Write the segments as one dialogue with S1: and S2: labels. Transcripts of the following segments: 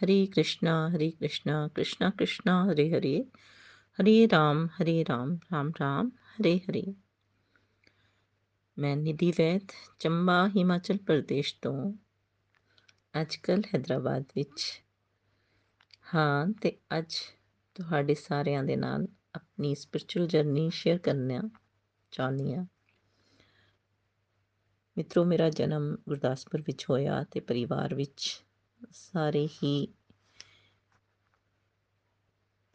S1: ਹਰੇ ਕ੍ਰਿਸ਼ਨਾ ਹਰੇ ਕ੍ਰਿਸ਼ਨਾ ਕ੍ਰਿਸ਼ਨਾ ਕ੍ਰਿਸ਼ਨਾ ਹਰੇ ਹਰੇ ਹਰੇ ਰਾਮ ਹਰੇ ਰਾਮ ਰਾਮ ਰਾਮ ਹਰੇ ਹਰੇ ਮੈਂ ਨਿਧੀ ਵੈਦ ਚੰਬਾ ਹਿਮਾਚਲ ਪ੍ਰਦੇਸ਼ ਤੋਂ ਅੱਜਕੱਲ ਹైదరాబాద్ ਵਿੱਚ ਹਾਂ ਤੇ ਅੱਜ ਤੁਹਾਡੇ ਸਾਰਿਆਂ ਦੇ ਨਾਲ ਆਪਣੀ ਸਪਿਰਚੁਅਲ ਜਰਨੀ ਸ਼ੇਅਰ ਕਰਨਾ ਚਾਹੁੰਦੀ ਹਾਂ ਮਿੱਤਰੋ ਮੇਰਾ ਜਨਮ ਗੁਰਦਾਸਪੁਰ ਵਿੱਚ ਹੋਇਆ ਤੇ ਪਰਿਵਾਰ ਵਿੱਚ ਸਾਰੇ ਹੀ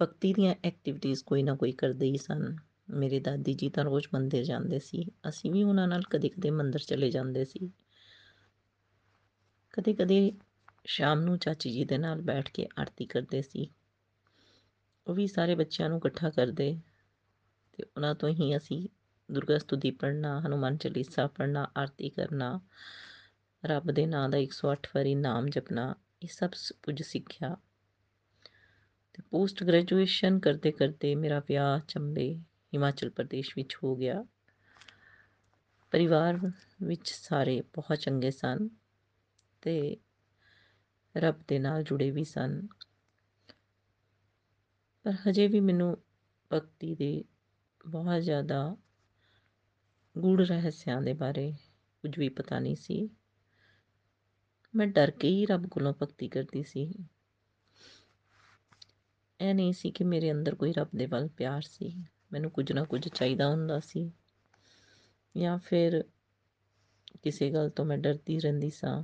S1: ਭਗਤੀ ਦੀਆਂ ਐਕਟੀਵਿਟੀਜ਼ ਕੋਈ ਨਾ ਕੋਈ ਕਰਦੇ ਹੀ ਸਨ। ਮੇਰੇ ਦਾਦੀ ਜੀ ਤਾਂ ਰੋਜ਼ ਮੰਦਿਰ ਜਾਂਦੇ ਸੀ। ਅਸੀਂ ਵੀ ਉਹਨਾਂ ਨਾਲ ਕਦੇ-ਕਦੇ ਮੰਦਿਰ ਚਲੇ ਜਾਂਦੇ ਸੀ। ਕਦੇ-ਕਦੇ ਸ਼ਾਮ ਨੂੰ ਚਾਚੀ ਜੀ ਦੇ ਨਾਲ ਬੈਠ ਕੇ ਆਰਤੀ ਕਰਦੇ ਸੀ। ਉਹ ਵੀ ਸਾਰੇ ਬੱਚਿਆਂ ਨੂੰ ਇਕੱਠਾ ਕਰਦੇ ਤੇ ਉਹਨਾਂ ਤੋਂ ਹੀ ਅਸੀਂ ਦੁਰਗਾ ਸਤੁਤੀ ਪੜ੍ਹਨਾ, ਹਨੂਮਾਨ ਚਾਲੀਸਾ ਪੜ੍ਹਨਾ, ਆਰਤੀ ਕਰਨਾ ਰੱਬ ਦੇ ਨਾਮ ਦਾ 108 ਵਾਰੀ ਨਾਮ ਜਪਣਾ, ਇਹ ਸਭ ਕੁਝ ਸਿੱਖਿਆ। ਤੇ ਪੋਸਟ ਗ੍ਰੈਜੂਏਸ਼ਨ ਕਰਦੇ ਕਰਦੇ ਮੇਰਾ ਵਿਆਹ ਚੰਬੇ, ਹਿਮਾਚਲ ਪ੍ਰਦੇਸ਼ ਵਿੱਚ ਹੋ ਗਿਆ। ਪਰਿਵਾਰ ਵਿੱਚ ਸਾਰੇ ਬਹੁਤ ਚੰਗੇ ਸਨ ਤੇ ਰੱਬ ਦੇ ਨਾਲ ਜੁੜੇ ਵੀ ਸਨ। ਪਰ ਹਜੇ ਵੀ ਮੈਨੂੰ ਭਗਤੀ ਦੇ ਬਹੁਤ ਜ਼ਿਆਦਾ ਗੂੜ ਰਹੱਸਿਆਂ ਦੇ ਬਾਰੇ ਕੁਝ ਵੀ ਪਤਾ ਨਹੀਂ ਸੀ। ਮੈਂ ਡਰ ਕੇ ਹੀ ਰੱਬ ਕੋਲੋਂ ਭਗਤੀ ਕਰਦੀ ਸੀ। ਇਹ ਨਹੀਂ ਸੀ ਕਿ ਮੇਰੇ ਅੰਦਰ ਕੋਈ ਰੱਬ ਦੇ ਵੱਲ ਪਿਆਰ ਸੀ। ਮੈਨੂੰ ਕੁਝ ਨਾ ਕੁਝ ਚਾਹੀਦਾ ਹੁੰਦਾ ਸੀ। ਜਾਂ ਫਿਰ ਕਿਸੇ ਗੱਲ ਤੋਂ ਮੈਂ ਡਰਦੀ ਰਹਿੰਦੀ ਸਾਂ।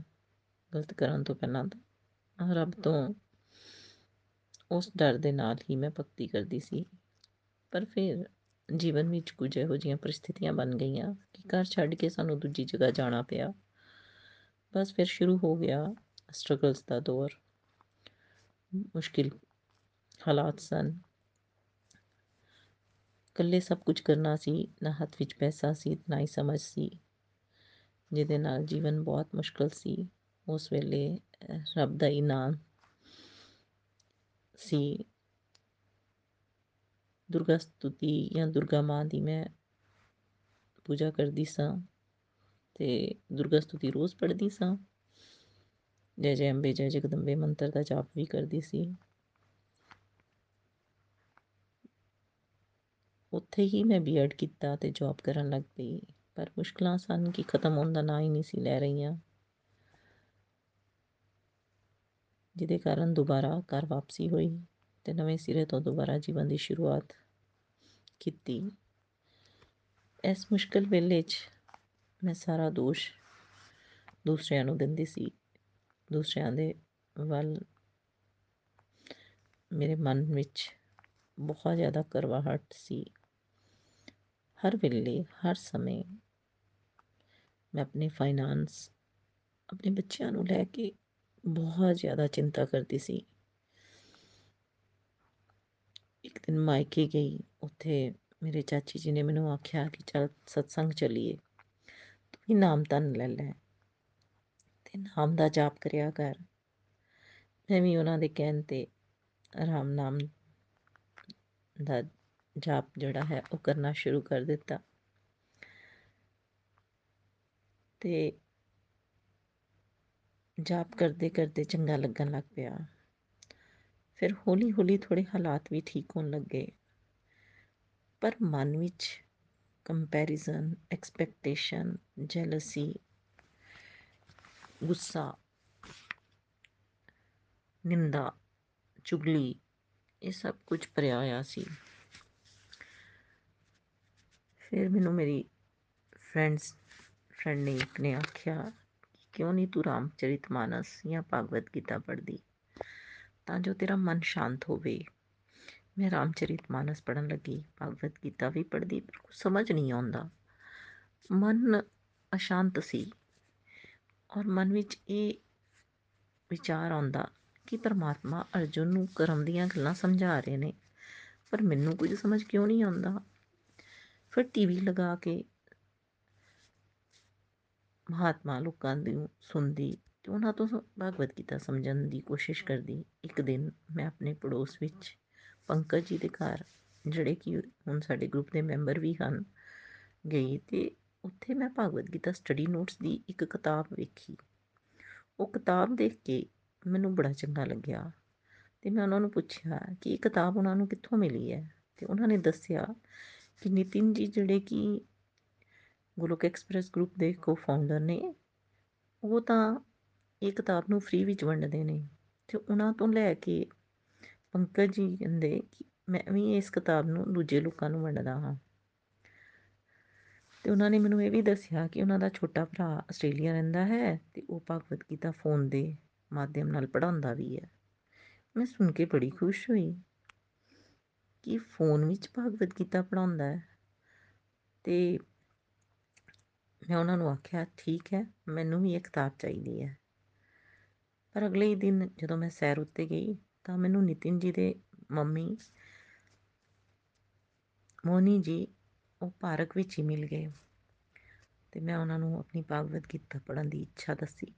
S1: ਗਲਤ ਕਰਨ ਤੋਂ ਪਹਿਲਾਂ ਤਾਂ ਰੱਬ ਤੋਂ ਉਸ ਡਰ ਦੇ ਨਾਲ ਹੀ ਮੈਂ ਭਗਤੀ ਕਰਦੀ ਸੀ। ਪਰ ਫਿਰ ਜੀਵਨ ਵਿੱਚ ਕੁਝ ਇਹੋ ਜਿਹੀਆਂ ਪਰਿਸਥਿਤੀਆਂ ਬਣ ਗਈਆਂ ਕਿ ਘਰ ਛੱਡ ਕੇ ਸਾਨੂੰ ਦੂਜੀ ਜਗ੍ਹਾ ਜਾਣਾ ਪਿਆ। ਬਸ ਫਿਰ ਸ਼ੁਰੂ ਹੋ ਗਿਆ ਸਟਰਗਲਸ ਦਾ ਦੌਰ ਮੁਸ਼ਕਿਲ ਹਾਲਾਤ ਸਨ ਇਕੱਲੇ ਸਭ ਕੁਝ ਕਰਨਾ ਸੀ ਨਾ ਹੱਥ ਵਿੱਚ ਪੈਸਾ ਸੀ ਨਾ ਹੀ ਸਮਝ ਸੀ ਜਿਹਦੇ ਨਾਲ ਜੀਵਨ ਬਹੁਤ ਮੁਸ਼ਕਲ ਸੀ ਉਸ ਵੇਲੇ ਰੱਬ ਦਾ ਹੀ ਨਾਮ ਸੀ ਦੁਰਗਾ ਸਤੁਤੀ ਜਾਂ ਦੁਰਗਾ ਮਾਂ ਦੀ ਮੈਂ ਪੂਜਾ ਕਰਦੀ ਸਾਂ ਅਤੇ ਦੁਰਗਾ ਸਤੁਤੀ ਰੋਜ਼ ਪੜ੍ਹਦੀ ਸਾਂ। ਜੈ ਜੈ ਅੰਬੇ, ਜੈ ਜਗਦੰਬੇ ਮੰਤਰ ਦਾ ਜਾਪ ਵੀ ਕਰਦੀ ਸੀ। ਉੱਥੇ ਹੀ ਮੈਂ ਬੀਐਡ ਕੀਤਾ ਤੇ ਜੌਬ ਕਰਨ ਲੱਗ ਪਈ, ਪਰ ਮੁਸ਼ਕਲਾਂ ਸਨ ਕਿ ਖਤਮ ਹੋਣ ਦਾ ਨਾਂ ਹੀ ਨਹੀਂ ਸੀ ਲੈ ਰਹੀਆਂ। ਜਿਹਦੇ ਕਾਰਨ ਦੁਬਾਰਾ ਘਰ ਵਾਪਸੀ ਹੋਈ ਤੇ ਨਵੇਂ ਸਿਰੇ ਤੋਂ ਦੁਬਾਰਾ ਜੀਵਨ ਦੀ ਸ਼ੁਰੂਆਤ ਕੀਤੀ। ਇਸ ਮੁਸ਼ਕਲ ਵੇਲੇ 'ਚ ਮੈਂ ਸਾਰਾ ਦੋਸ਼ ਦੂਸਰਿਆਂ ਨੂੰ ਦਿੰਦੀ ਸੀ। ਦੂਸਰਿਆਂ ਦੇ ਵੱਲ ਮੇਰੇ ਮਨ ਵਿੱਚ ਬਹੁਤ ਜ਼ਿਆਦਾ ਕਰਵਾਹਟ ਸੀ। ਹਰ ਵੇਲੇ, ਹਰ ਸਮੇਂ ਮੈਂ ਆਪਣੇ ਫਾਈਨਾਂਸ ਆਪਣੇ ਬੱਚਿਆਂ ਨੂੰ ਲੈ ਕੇ ਬਹੁਤ ਜ਼ਿਆਦਾ ਚਿੰਤਾ ਕਰਦੀ ਸੀ। ਇੱਕ ਦਿਨ ਮਾਇਕੇ ਗਈ, ਉੱਥੇ ਮੇਰੇ ਚਾਚੀ ਜੀ ਨੇ ਮੈਨੂੰ ਆਖਿਆ ਕਿ ਚਲ ਸਤਸੰਗ ਚਲੀਏ। ਤੂੰ ਵੀ ਨਾਮ ਤਨ ਲੈ ਲੈ। ਤੇ ਨਾਮ ਦਾ ਜਾਪ ਕਰਿਆ ਕਰ। ਮੈਂ ਵੀ ਉਹਨਾਂ ਦੇ ਕਹਿਣ ਤੇ ਆਰਾਮ ਨਾਮ ਦਾ ਜਾਪ ਜਿਹੜਾ ਹੈ ਉਹ ਕਰਨਾ ਸ਼ੁਰੂ ਕਰ ਦਿੱਤਾ। ਤੇ ਜਾਪ ਕਰਦੇ ਕਰਦੇ ਚੰਗਾ ਲੱਗਣ ਲੱਗ ਪਿਆ। ਫਿਰ ਹੌਲੀ ਹੌਲੀ ਥੋੜੇ ਹਾਲਾਤ ਵੀ ਠੀਕ ਹੋਣ ਲੱਗੇ। ਪਰ ਮਨ ਵਿੱਚ ਕੰਪੈਰੀਜ਼ਨ ਐਕਸਪੈਕਟੇਸ਼ਨ ਜੈਲਸੀ ਗੁੱਸਾ ਨਿੰਦਾ ਚੁਗਲੀ ਇਹ ਸਭ ਕੁਝ ਭਰਿਆ ਹੋਇਆ ਸੀ ਫਿਰ ਮੈਨੂੰ ਮੇਰੀ ਫਰੈਂਡਸ ਫਰੈਂਡ ਨੇ ਇੱਕ ਨੇ ਆਖਿਆ ਕਿ ਕਿਉਂ ਨਹੀਂ ਤੂੰ ਰਾਮਚਰਿਤ ਮਾਨਸ ਜਾਂ ਭਗਵਦ ਗੀਤਾ ਪੜ੍ਹਦੀ ਤਾਂ ਜੋ ਤੇਰਾ ਮਨ ਸ਼ਾਂਤ ਹੋਵੇ ਮੈਂ ਰਾਮਚਰਿਤ ਮਾਨਸ ਪੜਨ ਲੱਗੀ, ਭਗਵਦ ਗੀਤਾ ਵੀ ਪੜ੍ਹਦੀ ਪਰ ਕੁਝ ਸਮਝ ਨਹੀਂ ਆਉਂਦਾ। ਮਨ ਅਸ਼ਾਂਤ ਸੀ ਔਰ ਮਨ ਵਿੱਚ ਇਹ ਵਿਚਾਰ ਆਉਂਦਾ ਕਿ ਪਰਮਾਤਮਾ ਅਰਜੁਨ ਨੂੰ ਕਰਮ ਦੀਆਂ ਗੱਲਾਂ ਸਮਝਾ ਰਹੇ ਨੇ, ਪਰ ਮੈਨੂੰ ਕੁਝ ਸਮਝ ਕਿਉਂ ਨਹੀਂ ਆਉਂਦਾ? ਫਿਰ ਟੀਵੀ ਲਗਾ ਕੇ ਮਹਾਤਮਾ ਲੋਕਾਂ ਨੂੰ ਸੁਣਦੀ ਤੇ ਉਹਨਾਂ ਤੋਂ ਭਗਵਦ ਗੀਤਾ ਸਮਝਣ ਦੀ ਕੋਸ਼ਿਸ਼ ਕਰਦੀ। ਇੱਕ ਦਿਨ ਮੈਂ ਆਪਣੇ ਪੜੋਸ ਵਿੱਚ ਪੰਕਜ ਜੀ ਦੇ ਘਰ, ਜਿਹੜੇ ਕਿ ਹੁਣ ਸਾਡੇ ਗਰੁੱਪ ਦੇ ਮੈਂਬਰ ਵੀ ਹਨ ਗਈ ਤੇ ਉੱਥੇ ਮੈਂ ਭਗਵਦ ਗੀਤਾ ਸਟੱਡੀ ਨੋਟਸ ਦੀ ਇੱਕ ਕਿਤਾਬ ਵੇਖੀ। ਉਹ ਕਿਤਾਬ ਦੇਖ ਕੇ ਮੈਨੂੰ ਬੜਾ ਚੰਗਾ ਲੱਗਿਆ ਤੇ ਮੈਂ ਉਹਨਾਂ ਨੂੰ ਪੁੱਛਿਆ ਕਿ ਇਹ ਕਿਤਾਬ ਉਹਨਾਂ ਨੂੰ ਕਿੱਥੋਂ ਮਿਲੀ ਹੈ? ਤੇ ਉਹਨਾਂ ਨੇ ਦੱਸਿਆ ਕਿ ਨਿਤਿਨ ਜੀ ਜਿਹੜੇ ਕਿ ਗੁਰੂਕ ਐਕਸਪ੍ਰੈਸ ਗਰੁੱਪ ਦੇ ਕੋ ਫਾਊਂਡਰ ਨੇ, ਉਹ ਤਾਂ ਇਹ ਕਿਤਾਬ ਨੂੰ ਫ੍ਰੀ ਵਿੱਚ ਵੰਡਦੇ ਨੇ ਤੇ ਉਹਨਾਂ ਤੋਂ ਲੈ ਕੇ ਪੰਕਜ ਜੀ ਕਹਿੰਦੇ ਕਿ ਮੈਂ ਵੀ ਇਸ ਕਿਤਾਬ ਨੂੰ ਦੂਜੇ ਲੋਕਾਂ ਨੂੰ ਵੰਡਦਾ ਹਾਂ। ਤੇ ਉਹਨਾਂ ਨੇ ਮੈਨੂੰ ਇਹ ਵੀ ਦੱਸਿਆ ਕਿ ਉਹਨਾਂ ਦਾ ਛੋਟਾ ਭਰਾ ਆਸਟ੍ਰੇਲੀਆ ਰਹਿੰਦਾ ਹੈ ਤੇ ਉਹ ਭਗਵਦ ਗੀਤਾ ਫੋਨ ਦੇ ਮਾਧਿਅਮ ਨਾਲ ਪੜਾਉਂਦਾ ਵੀ ਹੈ। ਮੈਂ ਸੁਣ ਕੇ ਬੜੀ ਖੁਸ਼ ਹੋਈ ਕਿ ਫੋਨ ਵਿੱਚ ਭਗਵਦ ਗੀਤਾ ਪੜਾਉਂਦਾ ਹੈ ਤੇ ਮੈਂ ਉਹਨਾਂ ਨੂੰ ਆਖਿਆ, ਠੀਕ ਹੈ, ਮੈਨੂੰ ਵੀ ਇਹ ਕਿਤਾਬ ਚਾਹੀਦੀ ਹੈ। ਪਰ ਅਗਲੇ ਹੀ ਦਿਨ ਜਦੋਂ ਮੈਂ ਸੈਰ ਉੱਤੇ ਗਈ ਤਾਂ ਮੈਨੂੰ ਨਿਤਿਨ ਜੀ ਦੇ ਮੰਮੀ ਮੋਨੀ ਜੀ ਉਹ ਪਾਰਕ ਵਿੱਚ ਹੀ ਮਿਲ ਗਏ। ਤੇ ਮੈਂ ਉਹਨਾਂ ਨੂੰ ਆਪਣੀ ਭਾਗਵਤ ਗੀਤਾ ਪੜ੍ਹਨ ਦੀ ਇੱਛਾ ਦੱਸੀ।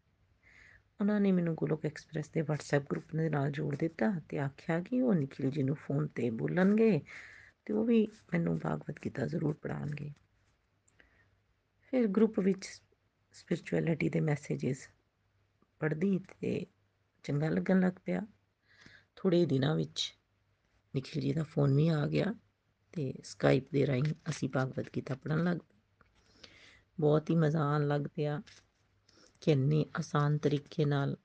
S1: ਉਹਨਾਂ ਨੇ ਮੈਨੂੰ ਗੋਲੋਕ ਐਕਸਪ੍ਰੈਸ ਦੇ WhatsApp ਗਰੁੱਪ ਦੇ ਨਾਲ ਜੋੜ ਦਿੱਤਾ ਤੇ ਆਖਿਆ ਕਿ ਉਹ ਨikhil ਜੀ ਨੂੰ ਫੋਨ ਤੇ ਬੋਲਣਗੇ ਤੇ ਉਹ ਵੀ ਮੈਨੂੰ ਭਾਗਵਤ ਗੀਤਾ ਜ਼ਰੂਰ ਪੜਾਉਣਗੇ ਫਿਰ ਗਰੁੱਪ ਵਿੱਚ ਸਪਿਰਚੁਅਲਿਟੀ ਦੇ ਮੈਸੇजेस ਪੜ੍ਹਦੀ ਤੇ ਚੰਗਾ ਲੱਗਣ ਲੱਗ ਪਿਆ। ਥੋੜੇ ਦਿਨਾਂ ਵਿੱਚ ਨikhil ਜੀ ਦਾ ਫੋਨ ਵੀ ਆ ਗਿਆ ਤੇ ਸਕਾਈਪ ਦੇ ਰਾਹੀਂ ਅਸੀਂ ਭਾਗਵਤ ਗੀਤਾ ਪੜ੍ਹਨ ਲੱਗ ਪਏ। ਬਹੁਤ ਹੀ ਮਜ਼ਾ ਆਉਣ ਲੱਗ ਪਿਆ ਕਿ ਇੰਨੇ ਆਸਾਨ ਤਰੀਕੇ ਨਾਲ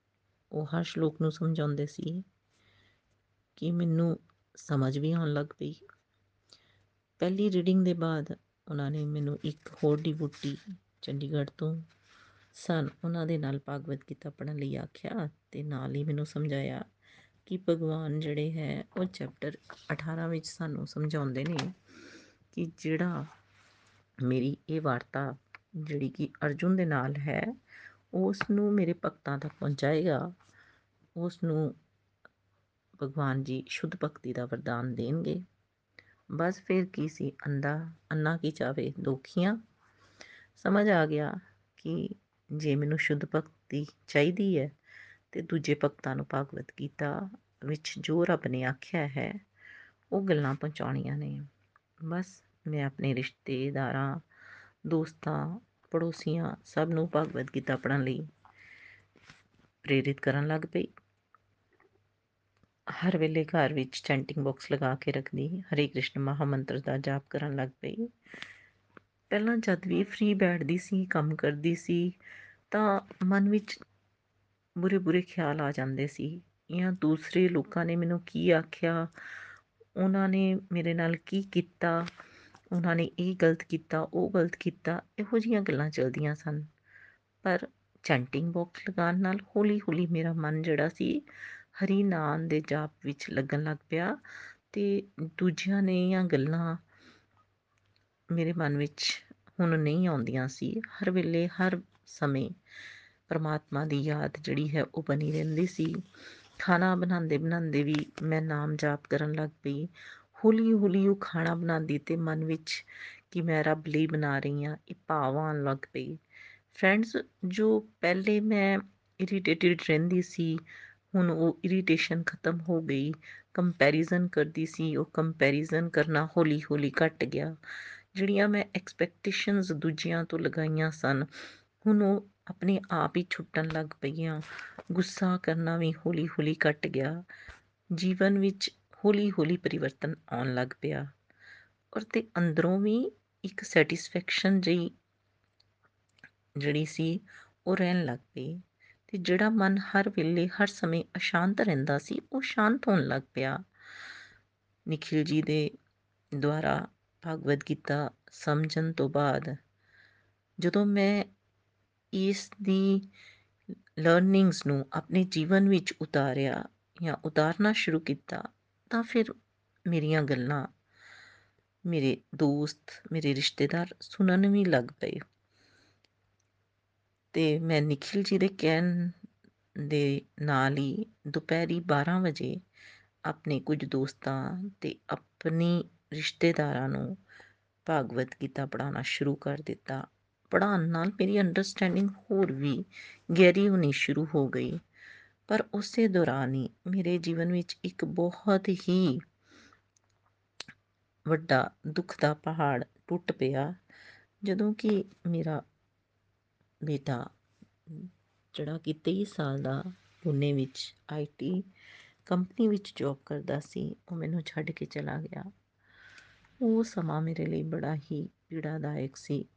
S1: ਉਹ ਹਰ ਸ਼ਲੋਕ ਨੂੰ ਸਮਝਾਉਂਦੇ ਸੀ ਕਿ ਮੈਨੂੰ ਸਮਝ ਵੀ ਆਉਣ ਲੱਗ ਪਈ। ਪਹਿਲੀ ਰੀਡਿੰਗ ਦੇ ਬਾਅਦ ਉਹਨਾਂ ਨੇ ਮੈਨੂੰ ਇੱਕ ਹੋਰ ਡਿਵੋਟੀ ਚੰਡੀਗੜ੍ਹ ਤੋਂ ਸਨ, ਉਹਨਾਂ ਦੇ ਨਾਲ ਭਾਗਵਤ ਗੀਤਾ ਪੜ੍ਹਨ ਲਈ ਆਖਿਆ ਤੇ ਨਾਲ ਹੀ ਮੈਨੂੰ ਸਮਝਾਇਆ ਕਿ ਭਗਵਾਨ ਜਿਹੜੇ ਹੈ, ਉਹ ਚੈਪਟਰ 18 ਵਿੱਚ ਸਾਨੂੰ ਸਮਝਾਉਂਦੇ ਨੇ ਕਿ ਜਿਹੜਾ ਮੇਰੀ ਇਹ ਵਾਰਤਾ ਜਿਹੜੀ ਕਿ ਅਰਜੁਨ ਦੇ ਨਾਲ ਹੈ ਉਸ ਨੂੰ ਮੇਰੇ ਭਗਤਾਂ ਤੱਕ ਪਹੁੰਚਾਏਗਾ ਉਸ ਨੂੰ ਭਗਵਾਨ ਜੀ ਸ਼ੁੱਧ ਭਗਤੀ ਦਾ ਵਰਦਾਨ ਦੇਣਗੇ। ਬਸ ਫਿਰ ਕੀ ਸੀ ਅੰਦਾ ਅੰਨਾ ਕੀ ਚਾਵੇ, ਦੋਖੀਆਂ। ਸਮਝ ਆ ਗਿਆ ਕਿ ਜੇ ਮੈਨੂੰ ਸ਼ੁੱਧ ਭਗਤੀ ਚਾਹੀਦੀ ਹੈ ਤੇ ਦੂਜੇ ਭਗਤਾਂ ਨੂੰ ਭਗਵਤ ਗੀਤਾ ਵਿੱਚ ਜੋ ਰੱਬ ਨੇ ਆਖਿਆ ਹੈ, ਉਹ ਗੱਲਾਂ ਪਹੁੰਚਾਉਣੀਆਂ ਨੇ। ਬਸ ਮੈਂ ਆਪਣੇ ਰਿਸ਼ਤੇਦਾਰਾਂ, ਦੋਸਤਾਂ, ਪੜੋਸੀਆਂ ਸਭ ਨੂੰ ਭਗਵਤ ਗੀਤਾ ਪੜ੍ਹਨ ਲਈ ਪ੍ਰੇਰਿਤ ਕਰਨ ਲੱਗ ਪਈ। ਹਰ ਵੇਲੇ ਘਰ ਵਿੱਚ ਚੈਂਟਿੰਗ ਬਾਕਸ ਲਗਾ ਕੇ ਰੱਖਦੀ ਹਰੇ ਕ੍ਰਿਸ਼ਨ ਮਹਾਮੰਤਰ ਦਾ ਜਾਪ ਕਰਨ ਲੱਗ ਪਈ। ਪਹਿਲਾਂ ਜਦ ਵੀ ਫ੍ਰੀ ਬੈਠਦੀ ਸੀ, ਕੰਮ ਕਰਦੀ ਸੀ, ਤਾਂ ਮਨ ਵਿੱਚ ਬੁਰੇ ਬੁਰੇ ਖਿਆਲ ਆ ਜਾਂਦੇ ਸੀ ਜਾਂ ਦੂਸਰੇ ਲੋਕਾਂ ਨੇ ਮੈਨੂੰ ਕੀ ਆਖਿਆ? ਉਹਨਾਂ ਨੇ ਮੇਰੇ ਨਾਲ ਕੀ ਕੀਤਾ? ਉਹਨਾਂ ਨੇ ਇਹ ਗਲਤ ਕੀਤਾ, ਉਹ ਗਲਤ ਕੀਤਾ, ਇਹੋ ਜੀਆਂ ਗੱਲਾਂ ਚੱਲਦੀਆਂ ਸਨ। ਪਰ ਚੈਂਟਿੰਗ ਬਾਕਸ ਲਗਾਉਣ ਨਾਲ ਹੌਲੀ ਹੌਲੀ ਮੇਰਾ ਮਨ ਜਿਹੜਾ ਸੀ ਹਰੀ ਨਾਮ ਦੇ ਜਾਪ ਵਿੱਚ ਲੱਗਣ ਲੱਗ ਪਿਆ ਤੇ ਦੂਜਿਆਂ ਨੇ ਜਾਂ ਗੱਲਾਂ ਮੇਰੇ ਮਨ ਵਿੱਚ ਹੁਣ ਨਹੀਂ ਆਉਂਦੀਆਂ ਸੀ। ਹਰ ਵੇਲੇ, ਹਰ ਸਮੇਂ ਪਰਮਾਤਮਾ ਦੀ ਯਾਦ ਜਿਹੜੀ ਹੈ ਉਹ ਬਣੀ ਰਹਿੰਦੀ ਸੀ। ਖਾਣਾ ਬਣਾਉਂਦੇ ਬਣਾਉਂਦੇ ਵੀ ਮੈਂ ਨਾਮ ਜਾਪ ਕਰਨ ਲੱਗ ਪਈ। ਹੌਲੀ ਹੌਲੀ ਉਹ ਖਾਣਾ ਬਣਾਉਂਦੀ ਤੇ ਮਨ ਵਿੱਚ ਕਿ ਮੈਂ ਰੱਬ ਲਈ ਬਣਾ ਰਹੀ ਹਾਂ, ਇਹ ਭਾਵ ਆਉਣ ਲੱਗ ਪਈ। ਫਰੈਂਡਸ ਜੋ ਪਹਿਲੇ ਮੈਂ ਇਰੀਟੇਟਿਡ ਰਹਿੰਦੀ ਸੀ, ਹੁਣ ਉਹ ਇਰੀਟੇਸ਼ਨ ਖਤਮ ਹੋ ਗਈ। ਕੰਪੈਰੀਜ਼ਨ ਕਰਦੀ ਸੀ, ਉਹ ਕੰਪੈਰੀਜ਼ਨ ਕਰਨਾ ਹੌਲੀ ਹੌਲੀ ਘਟ ਗਿਆ। ਜਿਹੜੀਆਂ ਮੈਂ ਐਕਸਪੈਕਟੇਸ਼ਨਸ ਦੂਜਿਆਂ ਤੋਂ ਲਗਾਈਆਂ ਸਨ, ਹੁਣ ਉਹ ਆਪਣੇ ਆਪ ਹੀ ਛੁੱਟਣ ਲੱਗ ਪਈਆਂ। ਗੁੱਸਾ ਕਰਨਾ ਵੀ ਹੌਲੀ ਹੌਲੀ ਘਟ ਗਿਆ। ਜੀਵਨ ਵਿੱਚ ਹੌਲੀ ਹੌਲੀ ਪਰਿਵਰਤਨ ਆਉਣ ਲੱਗ ਪਿਆ। ਔਰ ਤੇ ਅੰਦਰੋਂ ਵੀ ਇੱਕ ਸੈਟੀਸਫੈਕਸ਼ਨ ਜਿਹੀ, ਜਿਹੜੀ ਸੀ, ਉਹ ਰਹਿਣ ਲੱਗ ਪਈ। ਤੇ ਜਿਹੜਾ ਮਨ ਹਰ ਵੇਲੇ, ਹਰ ਸਮੇਂ ਅਸ਼ਾਂਤ ਰਹਿੰਦਾ ਸੀ, ਉਹ ਸ਼ਾਂਤ ਹੋਣ ਲੱਗ ਪਿਆ। ਨikhil ਜੀ ਦੇ ਦੁਆਰਾ ਭਗਵਦ ਗੀਤਾ ਸਮਝਣ ਤੋਂ ਬਾਅਦ ਜਦੋਂ ਮੈਂ ਇਸ ਦੀ ਲਰਨਿੰਗਸ ਨੂੰ ਆਪਣੇ ਜੀਵਨ ਵਿੱਚ ਉਤਾਰਿਆ ਜਾਂ ਉਤਾਰਨਾ ਸ਼ੁਰੂ ਕੀਤਾ, ਤਾਂ ਫਿਰ ਮੇਰੀਆਂ ਗੱਲਾਂ ਮੇਰੇ ਦੋਸਤ, ਮੇਰੇ ਰਿਸ਼ਤੇਦਾਰ ਸੁਣਨ ਵੀ ਲੱਗ ਪਏ। ਤੇ ਮੈਂ ਨਿਖਿਲ ਜੀ ਦੇ ਕਹਿਣ ਦੇ ਨਾਲ ਹੀ ਦੁਪਹਿਰੀ 12 ਵਜੇ ਆਪਣੇ ਕੁਝ ਦੋਸਤਾਂ ਤੇ ਆਪਣੀ ਰਿਸ਼ਤੇਦਾਰਾਂ ਨੂੰ ਭਾਗਵਤ ਗੀਤਾ ਪੜ੍ਹਾਉਣਾ ਸ਼ੁਰੂ ਕਰ ਦਿੱਤਾ। ਪੜ੍ਹਾਉਣ ਨਾਲ ਮੇਰੀ ਅੰਡਰਸਟੈਂਡਿੰਗ ਹੋਰ ਵੀ ਗਹਿਰੀ ਹੋਣੀ ਸ਼ੁਰੂ ਹੋ ਗਈ। ਪਰ ਉਸੇ ਦੌਰਾਨ ਹੀ ਮੇਰੇ ਜੀਵਨ ਵਿੱਚ ਇੱਕ ਬਹੁਤ ਹੀ ਵੱਡਾ ਦੁੱਖ ਦਾ ਪਹਾੜ ਟੁੱਟ ਪਿਆ। ਜਦੋਂ ਕਿ ਮੇਰਾ ਬੇਟਾ, ਜਿਹੜਾ ਕਿ 23 ਸਾਲ ਦਾ ਪੁਨੇ ਵਿੱਚ ਆਈਟੀ ਕੰਪਨੀ ਵਿੱਚ ਜੌਬ ਕਰਦਾ ਸੀ, ਉਹ ਮੈਨੂੰ ਛੱਡ ਕੇ ਚਲਾ ਗਿਆ। ਉਹ ਸਮਾਂ ਮੇਰੇ ਲਈ ਬੜਾ ਹੀ ਪੀੜਾਦਾਇਕ ਸੀ।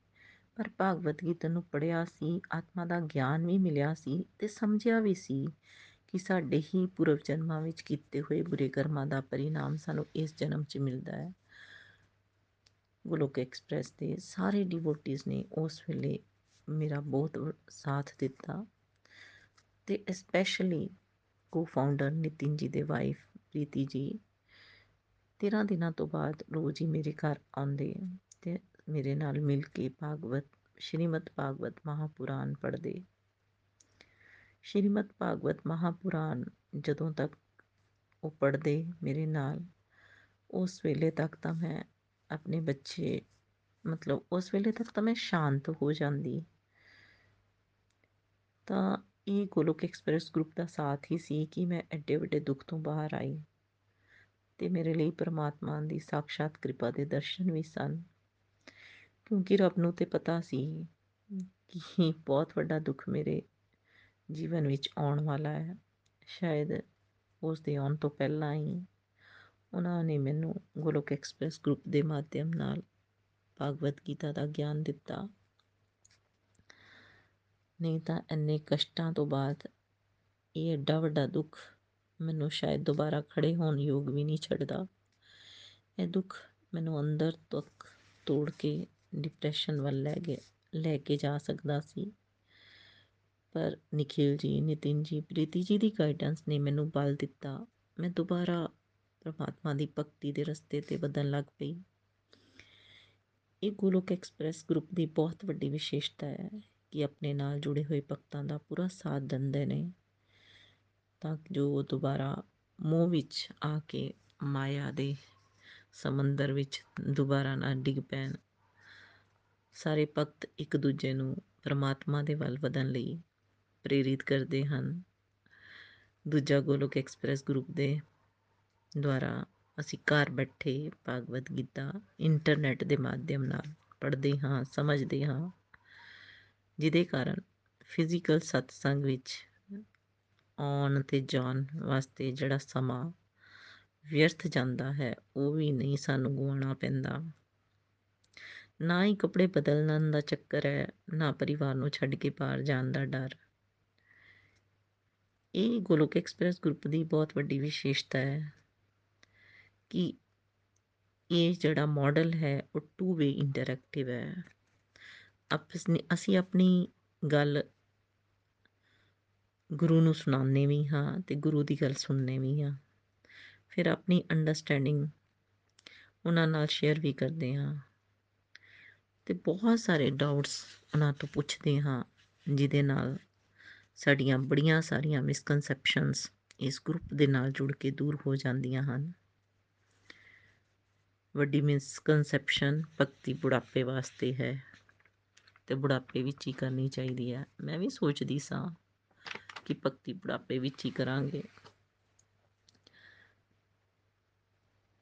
S1: ਪਰ ਭਾਗਵਤ ਗੀਤਾ ਨੂੰ ਪੜ੍ਹਿਆ ਸੀ, ਆਤਮਾ ਦਾ ਗਿਆਨ ਵੀ ਮਿਲਿਆ ਸੀ ਤੇ ਸਮਝਿਆ ਵੀ ਸੀ ਕਿ ਸਾਡੇ ਹੀ ਪੂਰਵ ਜਨਮਾਂ ਵਿੱਚ ਕੀਤੇ ਹੋਏ ਬੁਰੇ ਕਰਮਾਂ ਦਾ ਪਰਿਣਾਮ ਸਾਨੂੰ ਇਸ ਜਨਮ 'ਚ ਮਿਲਦਾ ਹੈ। ਗੋਲੋਕ ਐਕਸਪ੍ਰੈਸ ਦੇ ਸਾਰੇ ਡਿਵੋਟੀਜ਼ ਨੇ ਉਸ ਵੇਲੇ ਮੇਰਾ ਬਹੁਤ ਸਾਥ ਦਿੱਤਾ ਤੇ ਸਪੈਸ਼ਲੀ ਕੋ-ਫਾਊਂਡਰ ਨਿਤਿਨ ਜੀ ਦੇ ਵਾਈਫ ਪ੍ਰੀਤੀ ਜੀ। 13 ਦਿਨਾਂ ਤੋਂ ਬਾਅਦ ਰੋਜ਼ ਹੀ ਮੇਰੇ ਘਰ ਆਉਂਦੇ ਤੇ ਮੇਰੇ ਨਾਲ ਮਿਲ ਕੇ ਭਾਗਵਤ, ਸ਼੍ਰੀਮਦ ਭਾਗਵਤ ਮਹਾਪੁਰਾਨ ਪੜ੍ਹਦੇ। ਸ਼੍ਰੀਮਦ ਭਾਗਵਤ ਮਹਾਪੁਰਾਨ ਜਦੋਂ ਤੱਕ ਉਹ ਪੜ੍ਹਦੇ ਮੇਰੇ ਨਾਲ, ਉਸ ਵੇਲੇ ਤੱਕ ਤਾਂ ਮੈਂ ਆਪਣੇ ਬੱਚੇ, ਮਤਲਬ ਉਸ ਵੇਲੇ ਤੱਕ ਤਾਂ ਮੈਂ ਸ਼ਾਂਤ ਹੋ ਜਾਂਦੀ। ਤਾਂ ਇਹ ਗੋਲੋਕ ਐਕਸਪ੍ਰੈਸ ਗਰੁੱਪ ਦਾ ਸਾਥ ਹੀ ਸੀ ਕਿ ਮੈਂ ਐਡੇ ਵੱਡੇ ਦੁੱਖ ਤੋਂ ਬਾਹਰ ਆਈ ਤੇ ਮੇਰੇ ਲਈ ਪਰਮਾਤਮਾ ਦੀ ਸਾਖਸ਼ਾਤ ਕਿਰਪਾ ਦੇ ਦਰਸ਼ਨ ਵੀ ਸਨ। ਕਿਉਂਕਿ ਰੱਬ ਨੂੰ ਤੇ ਪਤਾ ਸੀ ਕਿ ਬਹੁਤ ਵੱਡਾ ਦੁੱਖ ਮੇਰੇ ਜੀਵਨ ਵਿੱਚ ਆਉਣ ਵਾਲਾ ਹੈ। ਸ਼ਾਇਦ ਉਸ ਦੇ ਆਉਣ ਤੋਂ ਪਹਿਲਾਂ ਹੀ ਉਹਨਾਂ ਨੇ ਮੈਨੂੰ ਗੋਲੋਕ ਐਕਸਪ੍ਰੈਸ ਗਰੁੱਪ ਦੇ ਮਾਧਿਅਮ ਨਾਲ ਭਾਗਵਤ ਗੀਤਾ ਦਾ ਗਿਆਨ ਦਿੱਤਾ। ਨਹੀਂ ਤਾਂ ਇੰਨੇ ਕਸ਼ਟਾਂ ਤੋਂ ਬਾਅਦ ਇਹ ਐਡਾ ਵੱਡਾ ਦੁੱਖ ਮੈਨੂੰ ਸ਼ਾਇਦ ਦੁਬਾਰਾ ਖੜੇ ਹੋਣ ਯੋਗ ਵੀ ਨਹੀਂ ਛੱਡਦਾ। ਇਹ ਦੁੱਖ ਮੈਨੂੰ ਅੰਦਰ ਤੱਕ ਤੋੜ ਕੇ ਡਿਪਰੈਸ਼ਨ ਵੱਲ ਲੈ ਗਿਆ ਲੈ ਕੇ ਜਾ ਸਕਦਾ ਸੀ। ਪਰ ਨikhil ਜੀ ਨਿਤਿਨ ਜੀ, ਪ੍ਰੀਤੀ ਜੀ ਦੀ ਗਾਈਡੈਂਸ ਨੇ ਮੈਨੂੰ ਬਲ ਦਿੱਤਾ। ਮੈਂ ਦੁਬਾਰਾ ਪਰਮਾਤਮਾ ਦੀ ਭਗਤੀ ਦੇ ਰਸਤੇ ਤੇ ਵਧਣ ਲੱਗ ਪਈ। ਇਹ ਗੋਲੋਕ ਐਕਸਪ੍ਰੈਸ ਗਰੁੱਪ ਦੀ ਬਹੁਤ ਵੱਡੀ ਵਿਸ਼ੇਸ਼ਤਾ ਹੈ ਕਿ ਆਪਣੇ ਨਾਲ ਜੁੜੇ ਹੋਏ ਭਗਤਾਂ ਦਾ ਪੂਰਾ ਸਾਥ ਦਿੰਦੇ ਨੇ, ਤਾਂ ਜੋ ਉਹ ਦੁਬਾਰਾ ਮੋਹ ਵਿੱਚ ਆ ਕੇ, ਮਾਇਆ ਦੇ ਸਮੁੰਦਰ ਵਿੱਚ ਦੁਬਾਰਾ ਨਾ ਡਿੱਗ ਪੈਣ। ਸਾਰੇ ਭਗਤ ਇੱਕ ਦੂਜੇ ਨੂੰ ਪਰਮਾਤਮਾ ਦੇ ਵੱਲ ਵਧਣ ਲਈ ਪ੍ਰੇਰਿਤ ਕਰਦੇ ਹਨ। ਦੂਜਾ ਗੋਲੋਕ ਐਕਸਪ੍ਰੈਸ ਗਰੁੱਪ ਦੇ ਦੁਆਰਾ ਅਸੀਂ ਘਰ ਬੈਠੇ ਭਾਗਵਤ ਗੀਤਾ ਇੰਟਰਨੈਟ ਦੇ ਮਾਧਿਅਮ ਨਾਲ ਪੜ੍ਹਦੇ ਹਾਂ, ਸਮਝਦੇ ਹਾਂ, ਜਿਹਦੇ ਕਾਰਨ ਫਿਜ਼ੀਕਲ ਸਤਸੰਗ ਵਿੱਚ ਆਉਣ ਤੇ ਜਾਣ ਵਾਸਤੇ ਜਿਹੜਾ ਸਮਾਂ ਵਿਅਰਥ ਜਾਂਦਾ ਹੈ, ਉਹ ਵੀ ਨਹੀਂ ਸਾਨੂੰ ਗਵਾਉਣਾ ਪੈਂਦਾ। ਨਾ ਹੀ ਕੱਪੜੇ ਬਦਲਣ ਦਾ ਚੱਕਰ ਹੈ, ਨਾ ਪਰਿਵਾਰ ਨੂੰ ਛੱਡ ਕੇ ਬਾਹਰ ਜਾਣ ਦਾ ਡਰ। ਇਹ ਗੋਲੋਕ ਐਕਸਪ੍ਰੈਸ ਗਰੁੱਪ ਦੀ ਬਹੁਤ ਵੱਡੀ ਵਿਸ਼ੇਸ਼ਤਾ ਹੈ ਕਿ ਇਹ ਜਿਹੜਾ ਮਾਡਲ ਹੈ, ਉਹ ਟੂ ਵੇ ਇੰਟਰੈਕਟਿਵ ਹੈ। ਅਸੀਂ ਆਪਣੀ ਗੱਲ ਗੁਰੂ ਨੂੰ ਸੁਣਾਉਂਦੇ ਵੀ ਹਾਂ ਤੇ ਗੁਰੂ ਦੀ ਗੱਲ ਸੁਣਨੇ ਵੀ ਹਾਂ। ਫਿਰ ਆਪਣੀ ਅੰਡਰਸਟੈਂਡਿੰਗ ਉਹਨਾਂ ਨਾਲ ਸ਼ੇਅਰ ਵੀ ਕਰਦੇ ਹਾਂ। ਤੇ ਬਹੁਤ ਸਾਰੇ ਡਾਊਟਸ ਉਹਨਾਂ ਤੋਂ ਪੁੱਛਦੇ ਹਾਂ, ਜਿਹਦੇ ਨਾਲ ਸਾਡੀਆਂ ਬੜੀਆਂ ਸਾਰੀਆਂ ਮਿਸਕਨਸੈਪਸ਼ਨਸ ਇਸ ਗਰੁੱਪ ਦੇ ਨਾਲ ਜੁੜ ਕੇ ਦੂਰ ਹੋ ਜਾਂਦੀਆਂ ਹਨ। ਵੱਡੀ ਮਿਸਕਨਸੈਪਸ਼ਨ ਭਗਤੀ ਬੁਢਾਪੇ ਵਾਸਤੇ ਹੈ ਤੇ ਬੁਢਾਪੇ ਵਿੱਚ ਹੀ ਕਰਨੀ ਚਾਹੀਦੀ ਹੈ। ਮੈਂ ਵੀ ਸੋਚਦੀ ਸਾਂ ਕਿ ਭਗਤੀ ਬੁਢਾਪੇ ਵਿੱਚ ਹੀ ਕਰਾਂਗੇ।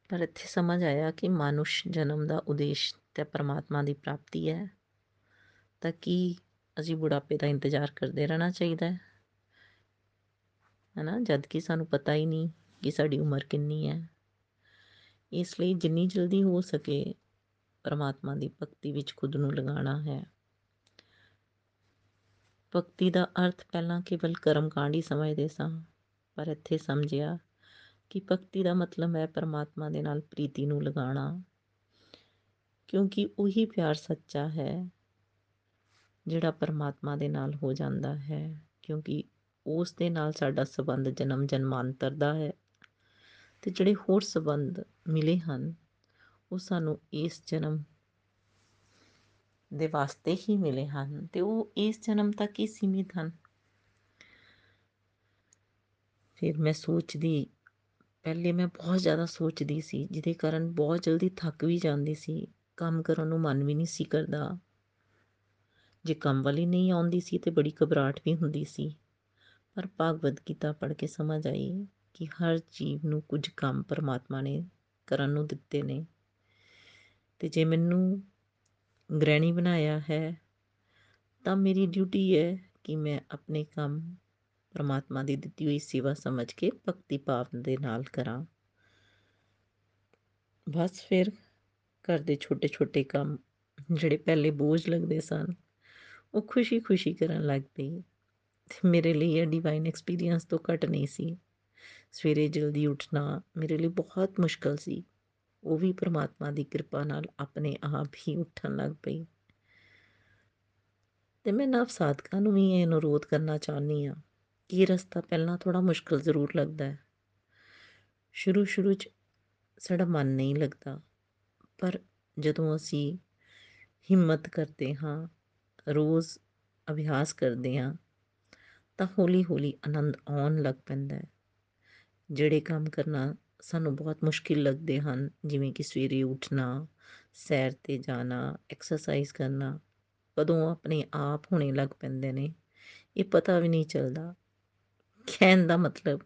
S1: ਪਰ ਇੱਥੇ ਸਮਝ ਆਇਆ ਕਿ ਮਾਨੁਸ਼ ਜਨਮ ਦਾ ਉਦੇਸ਼ ਤੇ ਪਰਮਾਤਮਾ ਦੀ ਪ੍ਰਾਪਤੀ ਹੈ, ਤਾਂ ਕੀ ਅਸੀਂ ਬੁਢਾਪੇ ਦਾ ਇੰਤਜ਼ਾਰ ਕਰਦੇ ਰਹਿਣਾ ਚਾਹੀਦਾ ਹੈ? ਹਨਾ, ਜਦ ਕਿ ਸਾਨੂੰ ਪਤਾ ਹੀ ਨਹੀਂ ਕਿ ਸਾਡੀ ਉਮਰ ਕਿੰਨੀ ਹੈ। ਇਸ ਲਈ ਜਿੰਨੀ ਜਲਦੀ ਹੋ ਸਕੇ ਪਰਮਾਤਮਾ ਦੀ ਭਗਤੀ ਵਿੱਚ ਖੁਦ ਨੂੰ ਲਗਾਉਣਾ ਹੈ। ਭਗਤੀ ਦਾ ਅਰਥ ਪਹਿਲਾਂ ਕੇਵਲ ਕਰਮਕਾਂਡ ਹੀ ਸਮਝਦੇ ਸਾਂ, ਪਰ ਇੱਥੇ ਸਮਝਿਆ ਕਿ ਭਗਤੀ ਦਾ ਮਤਲਬ ਹੈ ਪਰਮਾਤਮਾ ਦੇ ਨਾਲ ਪ੍ਰੀਤੀ ਨੂੰ ਲਗਾਉਣਾ। ਕਿਉਂਕਿ ਉਹੀ ਪਿਆਰ ਸੱਚਾ ਹੈ ਜਿਹੜਾ ਪਰਮਾਤਮਾ ਦੇ ਨਾਲ ਹੋ ਜਾਂਦਾ ਹੈ, ਕਿਉਂਕਿ ਉਸ ਦੇ ਨਾਲ ਸਾਡਾ ਸਬੰਧ ਜਨਮ ਜਨਮਾਂਤਰ ਦਾ ਹੈ। ਤੇ ਜਿਹੜੇ ਹੋਰ ਸਬੰਧ ਮਿਲੇ ਹਨ, ਉਹ ਸਾਨੂੰ ਇਸ ਜਨਮ ਦੇ ਵਾਸਤੇ ਹੀ ਮਿਲੇ ਹਨ ਤੇ ਉਹ ਇਸ ਜਨਮ ਤੱਕ ਹੀ ਸੀਮਿਤ ਹਨ। ਫਿਰ ਮੈਂ ਸੋਚਦੀ, ਪਹਿਲੇ ਮੈਂ ਬਹੁਤ ਜ਼ਿਆਦਾ ਸੋਚਦੀ ਸੀ, ਜਿਹਦੇ ਕਾਰਨ ਬਹੁਤ ਜਲਦੀ ਥੱਕ ਵੀ ਜਾਂਦੀ ਸੀ। ਕੰਮ ਕਰਨ ਨੂੰ ਮਨ ਵੀ ਨਹੀਂ ਸੀ ਕਰਦਾ। ਜੇ ਕੰਮ ਵਾਲੀ ਨਹੀਂ ਆਉਂਦੀ ਸੀ ਤੇ ਬੜੀ ਘਬਰਾਹਟ ਵੀ ਹੁੰਦੀ ਸੀ। ਪਰ ਭਗਵਦ ਗੀਤਾ ਪੜ੍ਹ ਕੇ ਸਮਝ ਆਈ ਕਿ ਹਰ ਜੀਵ ਨੂੰ ਕੁਝ ਕੰਮ ਪਰਮਾਤਮਾ ਨੇ ਕਰਨ ਨੂੰ ਦਿੱਤੇ ਨੇ। ਤੇ ਜੇ ਮੈਨੂੰ ਗ੍ਰਹਿਣੀ ਬਣਾਇਆ ਹੈ, ਤਾਂ ਮੇਰੀ ਡਿਊਟੀ ਹੈ ਕਿ ਮੈਂ ਆਪਣੇ ਕੰਮ ਪਰਮਾਤਮਾ ਦੀ ਦਿੱਤੀ ਹੋਈ ਸੇਵਾ ਸਮਝ ਕੇ ਭਗਤੀ ਭਾਵ ਦੇ ਨਾਲ ਕਰਾਂ। ਬਸ ਫਿਰ ਘਰ ਦੇ ਛੋਟੇ ਛੋਟੇ ਕੰਮ ਜਿਹੜੇ ਪਹਿਲੇ ਬੋਝ ਲੱਗਦੇ ਸਨ, ਉਹ ਖੁਸ਼ੀ-ਖੁਸ਼ੀ ਕਰਨ ਲੱਗ ਪਈ। ਤੇ ਮੇਰੇ ਲਈ ਇਹ ਡਿਵਾਈਨ ਐਕਸਪੀਰੀਅੰਸ ਤੋਂ ਘੱਟ ਨਹੀਂ ਸੀ। ਸਵੇਰੇ ਜਲਦੀ ਉੱਠਣਾ ਮੇਰੇ ਲਈ ਬਹੁਤ ਮੁਸ਼ਕਲ ਸੀ। ਉਹ ਵੀ ਪ੍ਰਮਾਤਮਾ ਦੀ ਕਿਰਪਾ ਨਾਲ ਆਪਣੇ ਆਪ ਹੀ ਉੱਠਣ ਲੱਗ ਪਈ। ਤੇ ਮੈਂ ਨਵ ਸਾਧਕਾਂ ਨੂੰ ਵੀ ਇਹ ਅਨੁਰੋਧ ਕਰਨਾ ਚਾਹੁੰਦੀ ਆ ਕਿ ਇਹ ਰਸਤਾ ਪਹਿਲਾਂ ਥੋੜਾ ਮੁਸ਼ਕਲ ਜ਼ਰੂਰ ਲੱਗਦਾ ਹੈ। ਸ਼ੁਰੂ ਸ਼ੁਰੂ 'ਚ ਸਾਡਾ ਮਨ ਨਹੀਂ ਲੱਗਦਾ। ਪਰ ਜਦੋਂ ਅਸੀਂ ਹਿੰਮਤ ਕਰਦੇ ਹਾਂ, ਰੋਜ਼ ਅਭਿਆਸ ਕਰਦੇ ਹਾਂ, ਤਾਂ ਹੌਲੀ ਹੌਲੀ ਆਨੰਦ ਆਉਣ ਲੱਗ ਪੈਂਦਾ ਹੈ। ਜਿਹੜੇ ਕੰਮ ਕਰਨਾ ਸਾਨੂੰ ਬਹੁਤ ਮੁਸ਼ਕਿਲ ਲੱਗਦੇ ਹਨ, ਜਿਵੇਂ ਕਿ ਸਵੇਰੇ ਉੱਠਣਾ, ਸੈਰ ਤੇ ਜਾਣਾ ਐਕਸਰਸਾਈਜ਼ ਕਰਨਾ, ਕਦੋਂ ਆਪਣੇ ਆਪ ਹੋਣੇ ਲੱਗ ਪੈਂਦੇ ਨੇ, ਇਹ ਪਤਾ ਵੀ ਨਹੀਂ ਚੱਲਦਾ। ਕਹਿਣ ਦਾ ਮਤਲਬ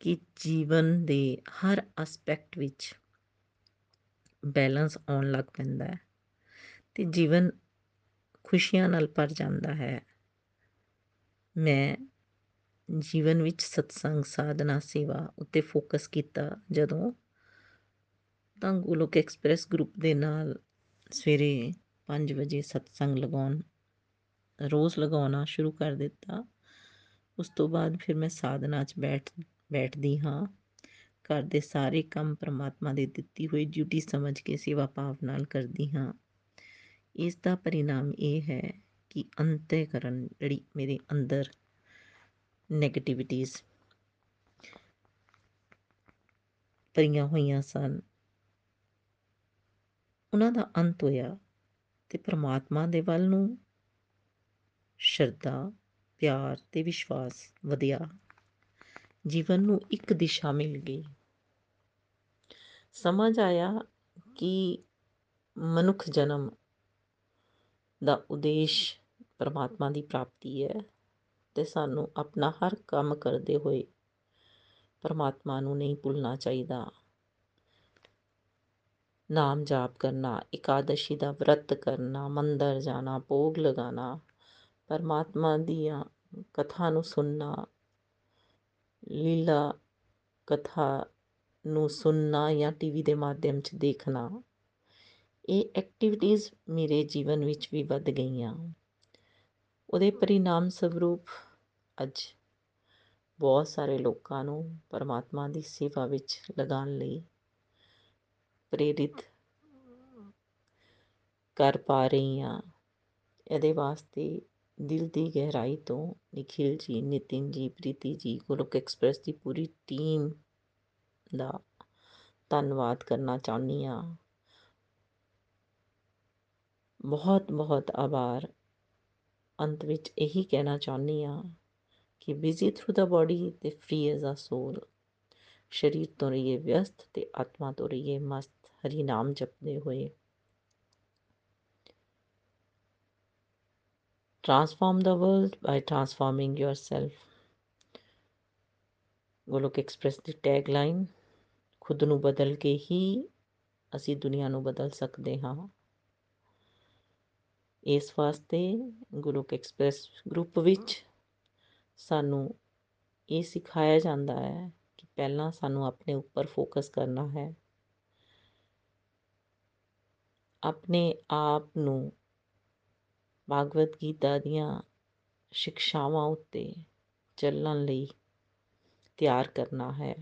S1: ਕਿ ਜੀਵਨ ਦੇ ਹਰ ਐਸਪੈਕਟ ਵਿੱਚ ਬੈਲੈਂਸ ਆਉਣ ਲੱਗ ਪੈਂਦਾ ਹੈ ਤੇ ਜੀਵਨ ਖੁਸ਼ੀਆਂ ਨਾਲ ਭਰ ਜਾਂਦਾ ਹੈ। ਮੈਂ ਜੀਵਨ ਵਿੱਚ ਸਤਸੰਗ ਸਾਧਨਾ ਸੇਵਾ ਉੱਤੇ ਫੋਕਸ ਕੀਤਾ ਜਦੋਂ ਤਾਂ ਗੋਲੋਕ ਐਕਸਪ੍ਰੈਸ ਗਰੁੱਪ ਦੇ ਨਾਲ ਸਵੇਰੇ 5 ਵਜੇ ਸਤਸੰਗ ਲਗਾਉਣ, ਰੋਜ਼ ਲਗਾਉਣਾ ਸ਼ੁਰੂ ਕਰ ਦਿੱਤਾ। ਉਸ ਤੋਂ ਬਾਅਦ ਫਿਰ ਮੈਂ ਸਾਧਨਾ 'ਚ ਬੈਠ, ਬੈਠਦੀ ਹਾਂ। ਘਰ ਦੇ ਸਾਰੇ ਕੰਮ ਪ੍ਰਮਾਤਮਾ ਦੀ ਦਿੱਤੀ ਹੋਈ ਡਿਊਟੀ ਸਮਝ ਕੇ ਸੇਵਾ ਭਾਵ ਨਾਲ ਕਰਦੀ ਹਾਂ। ਇਸ ਦਾ ਪਰਿਣਾਮ ਇਹ ਹੈ ਕਿ ਅੰਤੇਕਰਨ ਜਿਹੜੀ ਮੇਰੇ ਅੰਦਰ ਨੈਗੇਟਿਵਿਟੀਜ਼ ਭਰੀਆਂ ਹੋਈਆਂ ਸਨ। ਉਹਨਾਂ ਦਾ ਅੰਤ ਹੋਇਆ ਤੇ ਪ੍ਰਮਾਤਮਾ ਦੇ ਵੱਲ ਨੂੰ ਸ਼ਰਧਾ, ਪਿਆਰ ਤੇ ਵਿਸ਼ਵਾਸ ਵਧਿਆ। ਜੀਵਨ ਨੂੰ ਇੱਕ ਦਿਸ਼ਾ ਮਿਲ ਗਈ। ਸਮਝ ਆਇਆ ਕਿ ਮਨੁੱਖ ਜਨਮ ਦਾ ਉਦੇਸ਼ ਪਰਮਾਤਮਾ ਦੀ ਪ੍ਰਾਪਤੀ ਹੈ ਤੇ ਸਾਨੂੰ ਆਪਣਾ ਹਰ ਕੰਮ ਕਰਦੇ ਹੋਏ ਪਰਮਾਤਮਾ ਨੂੰ ਨਹੀਂ ਭੁੱਲਣਾ ਚਾਹੀਦਾ। ਨਾਮ ਜਾਪ ਕਰਨਾ ਇਕਾदशी ਦਾ ਵਰਤ ਕਰਨਾ, ਮੰਦਰ ਜਾਣਾ, ਭੋਗ ਲਗਾਣਾ ਪਰਮਾਤਮਾ ਦੀਆਂ ਕਥਾ ਨੂੰ ਸੁਣਨਾ ਲੀਲਾ ਕਥਾ ਨੂੰ ਸੁਣਨਾ ਜਾਂ ਟੀਵੀ ਦੇ ਮਾਧਿਅਮ 'ਚ ਦੇਖਣਾ, ਇਹ ਐਕਟੀਵਿਟੀਜ਼ ਮੇਰੇ ਜੀਵਨ ਵਿੱਚ ਵੀ ਵੱਧ ਗਈਆਂ। ਉਹਦੇ ਪਰਿਣਾਮ ਸਵਰੂਪ ਅੱਜ ਬਹੁਤ ਸਾਰੇ ਲੋਕਾਂ ਨੂੰ ਪਰਮਾਤਮਾ ਦੀ ਸੇਵਾ ਵਿੱਚ ਲਗਾਉਣ ਲਈ ਪ੍ਰੇਰਿਤ ਕਰ ਪਾ ਰਹੀ ਹਾਂ ਇਹਦੇ ਵਾਸਤੇ ਦਿਲ ਦੀ ਗਹਿਰਾਈ ਤੋਂ ਨਿਖਿਲ ਜੀ ਨਿਤਿਨ ਜੀ ਪ੍ਰੀਤੀ ਜੀ ਗੋਲੋਕ ਐਕਸਪ੍ਰੈਸ ਦੀ ਪੂਰੀ ਟੀਮ ਦਾ ਧੰਨਵਾਦ ਕਰਨਾ ਚਾਹੁੰਦੀ ਹਾਂ ਬਹੁਤ ਬਹੁਤ ਆਭਾਰ ਅੰਤ ਵਿੱਚ ਇਹੀ ਕਹਿਣਾ ਚਾਹੁੰਦੀ ਹਾਂ ਕਿ ਬਿਜ਼ੀ ਥਰੂ ਦਾ ਬਾਡੀ ਤੇ ਫ੍ਰੀ ਐਜ਼ ਆ ਸੋਲ ਸਰੀਰ ਤੋਂ ਰਹੀਏ ਵਿਅਸਤ ਤੇ ਆਤਮਾ ਤੋਂ ਰਹੀਏ ਮਸਤ ਹਰੀ ਨਾਮ ਜਪਦੇ ਹੋਏ transform the world by transforming yourself. Golok express the tagline ਖੁਦ ਨੂੰ ਬਦਲ ਕੇ ਹੀ ਅਸੀਂ ਦੁਨੀਆ ਨੂੰ ਬਦਲ ਸਕਦੇ ਹਾਂ ਇਸ ਵਾਸਤੇ ਗੋਲੋਕ ਐਕਸਪ੍ਰੈਸ ਗਰੁੱਪ ਵਿੱਚ ਸਾਨੂੰ ਇਹ ਸਿਖਾਇਆ ਜਾਂਦਾ ਹੈ ਕਿ ਪਹਿਲਾਂ ਸਾਨੂੰ ਆਪਣੇ ਉੱਪਰ ਫੋਕਸ ਕਰਨਾ ਹੈ ਆਪਣੇ ਆਪ ਨੂੰ ਭਾਗਵਤ ਗੀਤਾ ਦੀਆਂ ਸਿੱਖਿਆਵਾਂ ਉੱਤੇ ਚੱਲਣ ਲਈ ਤਿਆਰ ਕਰਨਾ ਹੈ।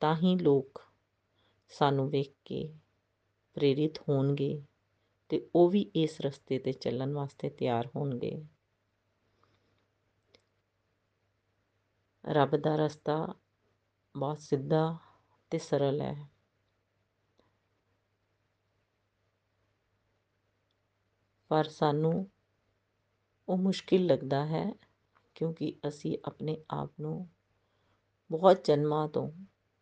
S1: ਤਾਂ ਹੀ ਲੋਕ ਸਾਨੂੰ ਵੇਖ ਕੇ ਪ੍ਰੇਰਿਤ ਹੋਣਗੇ ਤੇ ਉਹ ਵੀ ਇਸ ਰਸਤੇ ਤੇ ਚੱਲਣ ਵਾਸਤੇ ਤਿਆਰ ਹੋਣਗੇ। ਰੱਬ ਦਾ ਰਸਤਾ ਬਹੁਤ ਸਿੱਧਾ ਤੇ ਸਰਲ ਹੈ। ਪਰ ਸਾਨੂੰ ਉਹ ਮੁਸ਼ਕਿਲ ਲੱਗਦਾ ਹੈ ਕਿਉਂਕਿ ਅਸੀਂ ਆਪਣੇ ਆਪ ਨੂੰ ਬਹੁਤ ਜਨਮਾਂ ਤੋਂ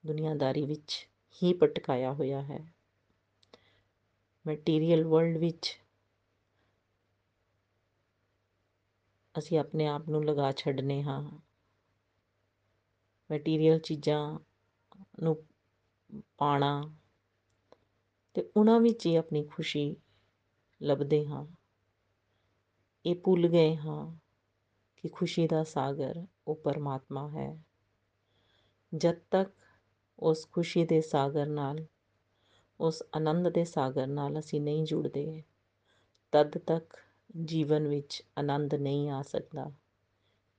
S1: ਦੁਨੀਆਦਾਰੀ ਵਿੱਚ ਹੀ ਪਟਕਾਇਆ ਹੋਇਆ ਹੈ। ਮਟੀਰੀਅਲ ਵਰਲਡ ਵਿੱਚ ਅਸੀਂ ਆਪਣੇ ਆਪ ਨੂੰ ਲਗਾ ਛੱਡਨੇ ਹਾਂ। ਮਟੀਰੀਅਲ ਚੀਜ਼ਾਂ ਨੂੰ ਪਾਣਾ ਤੇ ਉਹਨਾਂ ਵਿੱਚ ਹੀ ਆਪਣੀ ਖੁਸ਼ੀ ਲੱਭਦੇ ਹਾਂ। ਇਹ ਭੁੱਲ ਗਏ ਹਾਂ ਕਿ ਖੁਸ਼ੀ ਦਾ ਸਾਗਰ ਉਹ ਪਰਮਾਤਮਾ ਹੈ। ਜਦ ਤੱਕ ਉਸ ਖੁਸ਼ੀ ਦੇ ਸਾਗਰ ਨਾਲ, ਉਸ ਆਨੰਦ ਦੇ ਸਾਗਰ ਨਾਲ ਅਸੀਂ ਨਹੀਂ ਜੁੜਦੇ, ਤਦ ਤੱਕ ਜੀਵਨ ਵਿੱਚ ਆਨੰਦ ਨਹੀਂ ਆ ਸਕਦਾ।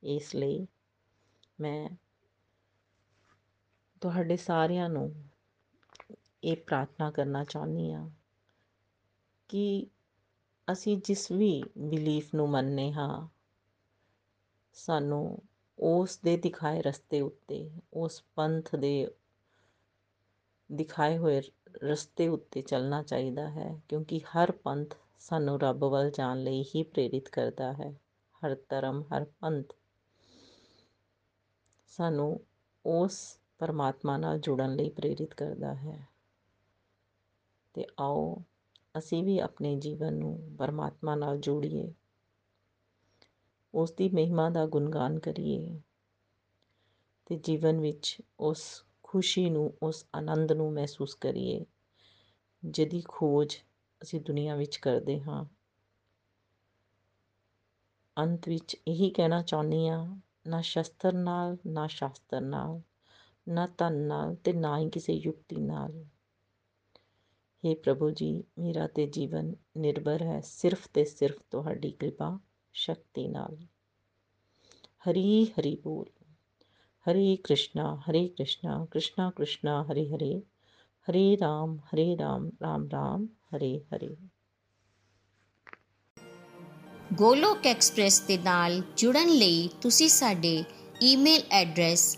S1: ਇਸ ਲਈ ਮੈਂ ਤੁਹਾਡੇ ਸਾਰਿਆਂ ਨੂੰ ਇਹ ਪ੍ਰਾਰਥਨਾ ਕਰਨਾ ਚਾਹੁੰਦੀ ਹਾਂ ਕਿ ਅਸੀਂ ਜਿਸ ਵੀ ਬਿਲੀਫ ਨੂੰ ਮੰਨਨੇ ਹਾਂ, ਸਾਨੂੰ ਉਸ ਦੇ ਦਿਖਾਏ ਰਸਤੇ ਉੱਤੇ, ਉਸ ਪੰਥ ਦੇ ਦਿਖਾਏ ਹੋਏ ਰਸਤੇ ਉੱਤੇ ਚੱਲਣਾ ਚਾਹੀਦਾ ਹੈ, ਕਿਉਂਕਿ ਹਰ ਪੰਥ ਸਾਨੂੰ ਰੱਬ ਵੱਲ ਜਾਣ ਲਈ ਹੀ ਪ੍ਰੇਰਿਤ ਕਰਦਾ ਹੈ, ਹਰ ਧਰਮ, ਹਰ ਪੰਥ। ਸਾਨੂੰ ਉਸ ਪਰਮਾਤਮਾ ਨਾਲ ਜੁੜਨ ਲਈ ਪ੍ਰੇਰਿਤ ਕਰਦਾ ਹੈ। ਤੇ ਆਓ ਅਸੀਂ ਵੀ ਆਪਣੇ ਜੀਵਨ ਨੂੰ ਪਰਮਾਤਮਾ ਨਾਲ ਜੋੜੀਏ। ਉਸ ਦੀ ਮਹਿਮਾ ਦਾ ਗੁਣਗਾਨ ਕਰੀਏ ਤੇ ਜੀਵਨ ਵਿੱਚ ਉਸ ਖੁਸ਼ੀ ਨੂੰ, ਉਸ ਆਨੰਦ ਨੂੰ ਮਹਿਸੂਸ ਕਰੀਏ ਜਿਹਦੀ ਖੋਜ ਅਸੀਂ ਦੁਨੀਆ ਵਿੱਚ ਕਰਦੇ ਹਾਂ। ਅੰਤ ਵਿੱਚ ਇਹੀ ਕਹਿਣਾ ਚਾਹੁੰਦੀ ਆ ਨਾ ਸ਼ਸਤਰ ਨਾਲ, ਨਾ ਸ਼ਾਸਤਰ ਨਾਲ, ਨਾ ਧਨ ਨਾਲ ਤੇ ਨਾ ਹੀ ਕਿਸੇ ਯੁਕਤੀ ਨਾਲ। हे ਪ੍ਰਭੂ ਜੀ, ਮੇਰਾ ਤੇ ਜੀਵਨ ਨਿਰਭਰ ਹੈ ਸਿਰਫ ਤੇ ਸਿਰਫ ਤੁਹਾਡੀ ਕਿਰਪਾ, ਸ਼ਕਤੀ ਨਾਲ। ਹਰੀ ਹਰੀ ਬੋਲ। ਹਰੇ ਕ੍ਰਿਸ਼ਨਾ ਹਰੇ ਕ੍ਰਿਸ਼ਨਾ ਕ੍ਰਿਸ਼ਨਾ ਕ੍ਰਿਸ਼ਨਾ, ਹਰੇ ਹਰੇ। ਹਰੇ ਰਾਮ ਹਰੇ ਰਾਮ ਰਾਮ ਰਾਮ, ਹਰੇ ਹਰੇ।
S2: ਗੋਲੋਕ ਐਕਸਪ੍ਰੈਸ ਦੇ ਨਾਲ ਜੁੜਨ ਲਈ ਤੁਸੀਂ ਸਾਡੇ ਈਮੇਲ ਐਡਰੈਸ